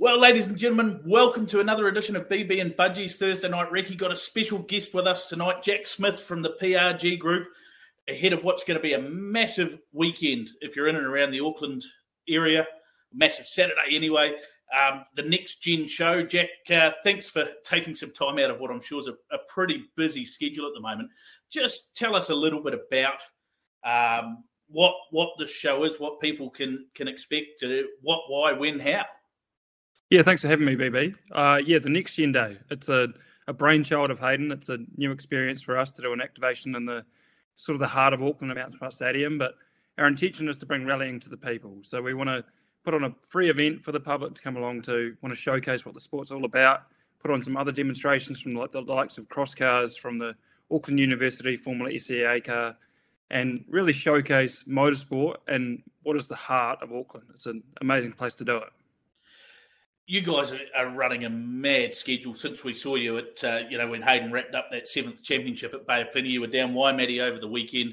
Well, ladies and gentlemen, welcome to another edition of BB and Budgies Thursday Night Recce. Got a special guest with us tonight, Jack Smith from the PRG Group, ahead of what's going to be a massive weekend if you're in and around the Auckland area. Massive Saturday, anyway. Um, the next gen show. Jack, uh, thanks for taking some time out of what I'm sure is a, a, pretty busy schedule at the moment. Just tell us a little bit about um, what what the show is, what people can can expect, to, what, why, when, how. Yeah, thanks for having me, BB. Uh, yeah, the next gen day. It's a, a brainchild of Hayden. It's a new experience for us to do an activation in the sort of the heart of Auckland at Mount Smart Stadium. But our intention is to bring rallying to the people. So we want to put on a free event for the public to come along to. Want to showcase what the sport's all about. Put on some other demonstrations from like the likes of cross cars from the Auckland University Formula SAE car, and really showcase motorsport and what is the heart of Auckland. It's an amazing place to do it you guys are running a mad schedule since we saw you at, uh, you know, when Hayden wrapped up that seventh championship at Bay of Plenty. You were down Waimate over the weekend.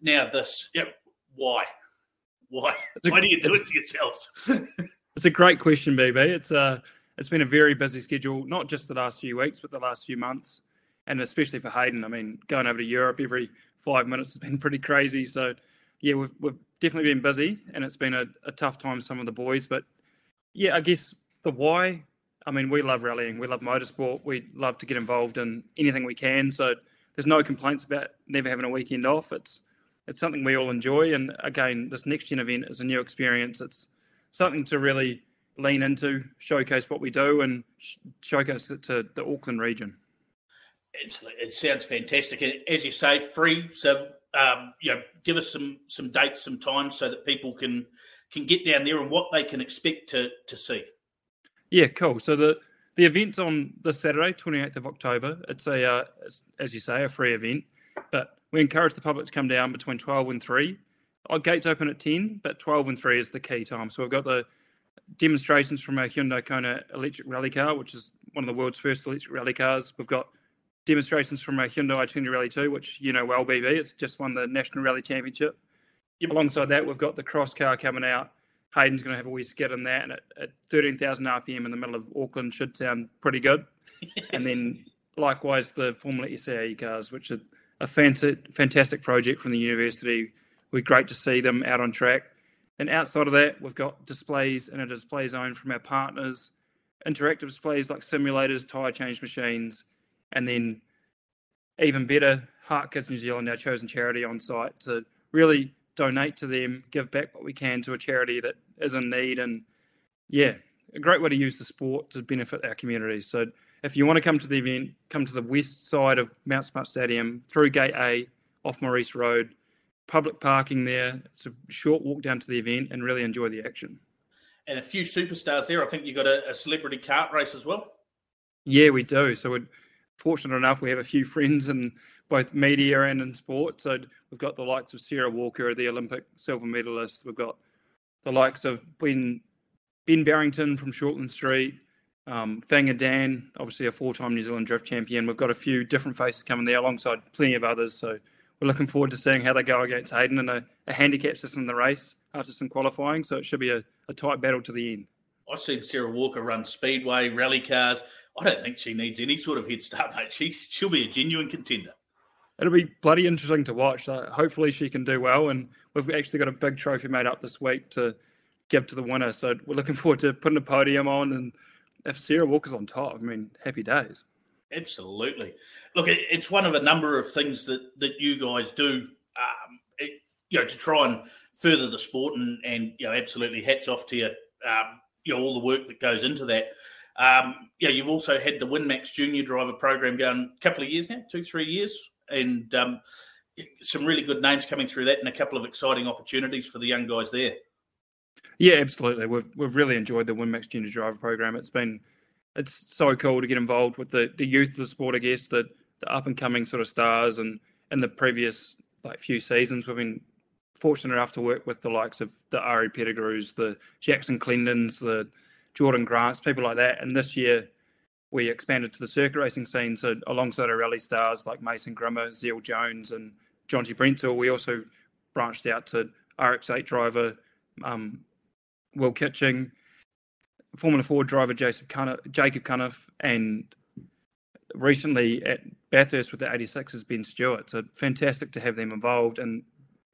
Now this, yeah, why? Why? Why do you do it to yourselves? it's a great question, BB. It's a, uh, it's been a very busy schedule, not just the last few weeks, but the last few months, and especially for Hayden. I mean, going over to Europe every five minutes has been pretty crazy. So, yeah, we've we've definitely been busy, and it's been a, a tough time for some of the boys. But yeah, I guess the why, I mean, we love rallying. We love motorsport. We love to get involved in anything we can. So there's no complaints about never having a weekend off. It's it's something we all enjoy. And again, this next gen event is a new experience. It's something to really lean into, showcase what we do, and sh- showcase it to the Auckland region. It's, it sounds fantastic. and As you say, free. So um, you know, give us some some dates, some times, so that people can can get down there and what they can expect to to see. Yeah, cool. So the the event's on this Saturday, 28th of October. It's a, uh, it's, as you say, a free event, but we encourage the public to come down between 12 and 3. Our gates open at 10, but 12 and 3 is the key time. So we've got the demonstrations from our Hyundai Kona electric rally car, which is one of the world's first electric rally cars. We've got demonstrations from our Hyundai i20 Rally 2, which you know well, BB. It's just won the National Rally Championship. Yep. Alongside that, we've got the cross car coming out Hayden's going to have a wee skid in that, and at, at 13,000 RPM in the middle of Auckland should sound pretty good. and then likewise the Formula SAE cars, which are a fantastic project from the university. We're great to see them out on track. And outside of that, we've got displays in a display zone from our partners, interactive displays like simulators, tyre change machines, and then even better, Heart Kids New Zealand, our chosen charity on site to really donate to them, give back what we can to a charity that is in need. And yeah, a great way to use the sport to benefit our communities. So if you want to come to the event, come to the west side of Mount Smart Stadium through Gate A off Maurice Road. Public parking there. It's a short walk down to the event and really enjoy the action. And a few superstars there. I think you've got a, a celebrity kart race as well. Yeah, we do. So we're fortunate enough we have a few friends in both media and in sport. So we've got the likes of Sarah Walker, the Olympic silver medalist. We've got the likes of Ben, ben Barrington from Shortland Street, um, Dan, obviously a four-time New Zealand drift champion. We've got a few different faces coming there alongside plenty of others. So we're looking forward to seeing how they go against Hayden in a, a handicap system in the race after some qualifying. So it should be a, a tight battle to the end. I've seen Sarah Walker run speedway, rally cars. I don't think she needs any sort of head start, mate. She, she'll be a genuine contender it'll be bloody interesting to watch. So hopefully she can do well, and we've actually got a big trophy made up this week to give to the winner. So we're looking forward to putting a podium on, and if Sarah Walker's on top, I mean, happy days. Absolutely. Look, it's one of a number of things that that you guys do, um, it, you know, to try and further the sport, and and you know, absolutely hats off to you. Um, you know, all the work that goes into that. Um, yeah, you've also had the WinMax Junior Driver program going a couple of years now, two, three years and um, some really good names coming through that, and a couple of exciting opportunities for the young guys there. Yeah, absolutely. We've we've really enjoyed the WinMax Junior Driver program. It's been it's so cool to get involved with the, the youth of the sport. I guess the the up and coming sort of stars, and in the previous like few seasons, we've been fortunate enough to work with the likes of the Ari Pettigrews, the Jackson Clendons, the Jordan Grants, people like that. And this year, we expanded to the circuit racing scene. So alongside our rally stars like Mason Grimmer, Zeal Jones, and John G. Brentsall, we also branched out to RX8 driver um, Will Kitching, Formula Ford driver Jacob Cuniff, Jacob and recently at Bathurst with the 86 has been Stewart. So fantastic to have them involved and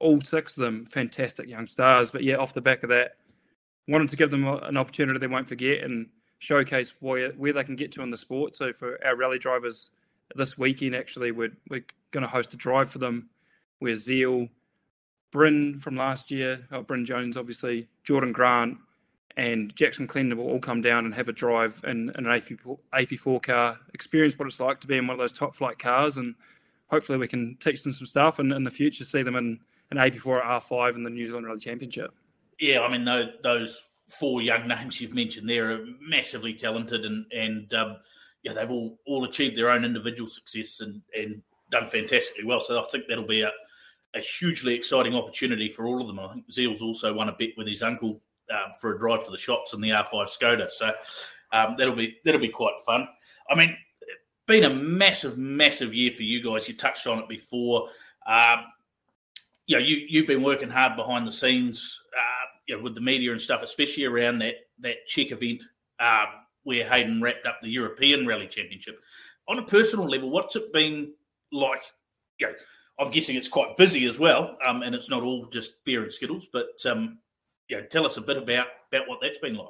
all six of them fantastic young stars. But yeah, off the back of that, wanted to give them an opportunity they won't forget and showcase where, where they can get to in the sport. So for our rally drivers this weekend, actually, we're, we're going to host a drive for them where Zeal, Bryn from last year, oh, Bryn Jones, obviously, Jordan Grant, and Jackson Clendon will all come down and have a drive in, in an AP4, AP4 car, experience what it's like to be in one of those top flight cars, and hopefully we can teach them some stuff and in the future see them in an AP4 R5 in the New Zealand Rally Championship. Yeah, I mean those, those four young names you've mentioned there are massively talented and and um, yeah they've all all achieved their own individual success and and done fantastically well. So I think that'll be a a hugely exciting opportunity for all of them. I think Zeal's also won a bet with his uncle um, for a drive to the shops in the R5 Skoda. So um, that'll be that'll be quite fun. I mean, been a massive, massive year for you guys. You touched on it before. Um, you know, you you've been working hard behind the scenes, uh, you know, with the media and stuff, especially around that that Czech event um, where Hayden wrapped up the European Rally Championship. On a personal level, what's it been like? You know, I'm guessing it's quite busy as well, um, and it's not all just beer and skittles. But um, yeah, tell us a bit about about what that's been like.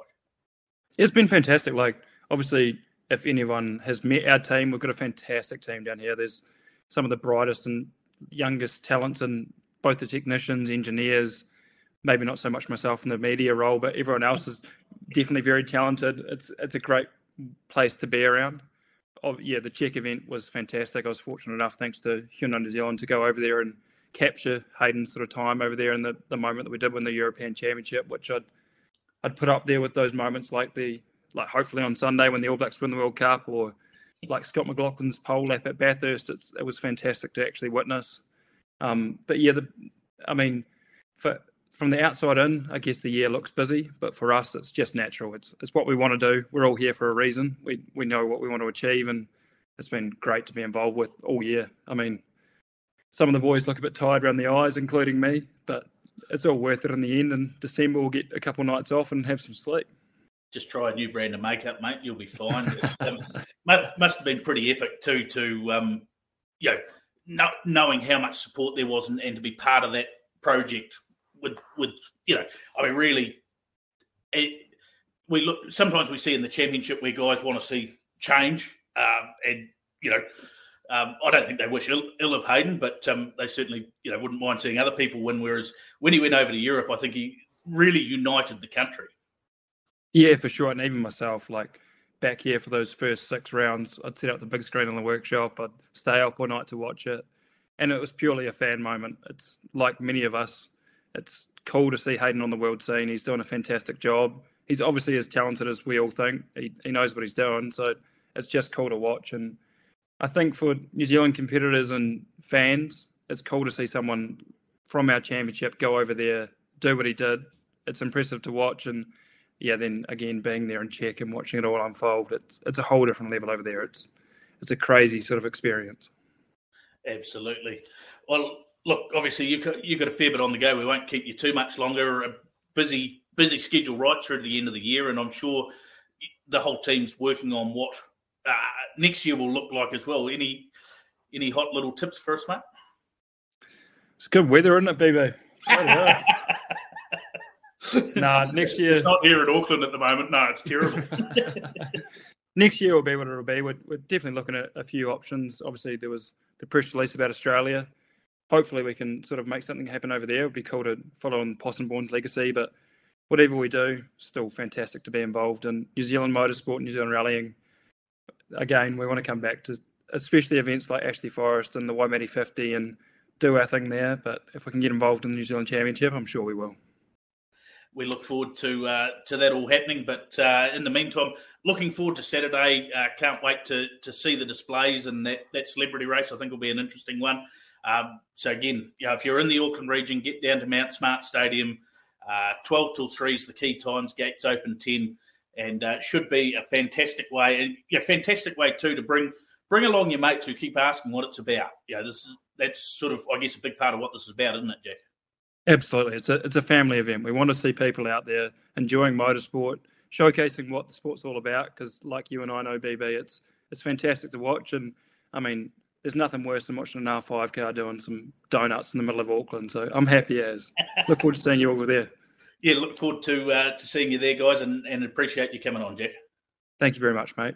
It's been fantastic. Like obviously, if anyone has met our team, we've got a fantastic team down here. There's some of the brightest and youngest talents in both the technicians, engineers. Maybe not so much myself in the media role, but everyone else is definitely very talented. It's it's a great place to be around oh, yeah, the Czech event was fantastic. I was fortunate enough, thanks to Hyundai New Zealand, to go over there and capture Hayden's sort of time over there in the, the moment that we did win the European Championship, which I'd I'd put up there with those moments like the like hopefully on Sunday when the All Blacks win the World Cup or like Scott McLaughlin's pole lap at Bathurst. It was fantastic to actually witness. Um, but yeah, the I mean, for from the outside in, I guess the year looks busy, but for us, it's just natural. It's it's what we want to do. We're all here for a reason. We we know what we want to achieve, and it's been great to be involved with all year. I mean, some of the boys look a bit tired around the eyes, including me, but it's all worth it in the end. And December we'll get a couple nights off and have some sleep. Just try a new brand of makeup, mate. You'll be fine. um, must have been pretty epic too, to um, you know, knowing how much support there was and, and to be part of that project with with you know, I mean, really, it, we look. Sometimes we see in the championship where guys want to see change, um, and you know, um, I don't think they wish ill, Ill of Hayden, but um, they certainly you know wouldn't mind seeing other people win. Whereas when he went over to Europe, I think he really united the country. Yeah, for sure, and even myself, like back here for those first six rounds, I'd set up the big screen in the workshop. I'd stay up all night to watch it, and it was purely a fan moment. It's like many of us it's cool to see Hayden on the world scene. He's doing a fantastic job. He's obviously as talented as we all think. He, he knows what he's doing. So it's just cool to watch. And I think for New Zealand competitors and fans, it's cool to see someone from our championship go over there, do what he did. It's impressive to watch. And yeah, then again, being there and Czech and watching it all unfold, it's it's a whole different level over there. It's it's a crazy sort of experience. Absolutely. Well, look, obviously you've got, you've got a fair bit on the go. We won't keep you too much longer. A busy busy schedule right through to the end of the year, and I'm sure the whole team's working on what uh, next year will look like as well. Any any hot little tips for us, mate? It's good weather, isn't it, BB? nah, next year. It's not here in Auckland at the moment. No, it's terrible. next year will be what it'll be. We're, we're, definitely looking at a few options. Obviously, there was the press release about Australia hopefully we can sort of make something happen over there. It'd be cool to follow on Possum Bourne's legacy, but whatever we do, still fantastic to be involved in New Zealand motorsport, New Zealand rallying. Again, we want to come back to especially events like Ashley Forest and the Waimate 50 and do our thing there. But if we can get involved in the New Zealand Championship, I'm sure we will. We look forward to uh, to that all happening. But uh, in the meantime, looking forward to Saturday. Uh, can't wait to to see the displays and that, that celebrity race. I think will be an interesting one. Um, so again, you know, if you're in the Auckland region, get down to Mount Smart Stadium. Uh, 12 till 3 is the key times. Gates open 10, and uh, should be a fantastic way, and yeah, fantastic way too to bring bring along your mates who keep asking what it's about. Yeah, this is that's sort of I guess a big part of what this is about, isn't it, Jack? Absolutely, it's a it's a family event. We want to see people out there enjoying motorsport, showcasing what the sport's all about. Because, like you and I know, BB, it's it's fantastic to watch. And I mean, there's nothing worse than watching an R5 car doing some donuts in the middle of Auckland. So I'm happy as. Look forward to seeing you all there. Yeah, look forward to uh, to seeing you there, guys, and, and appreciate you coming on, Jack. Thank you very much, mate.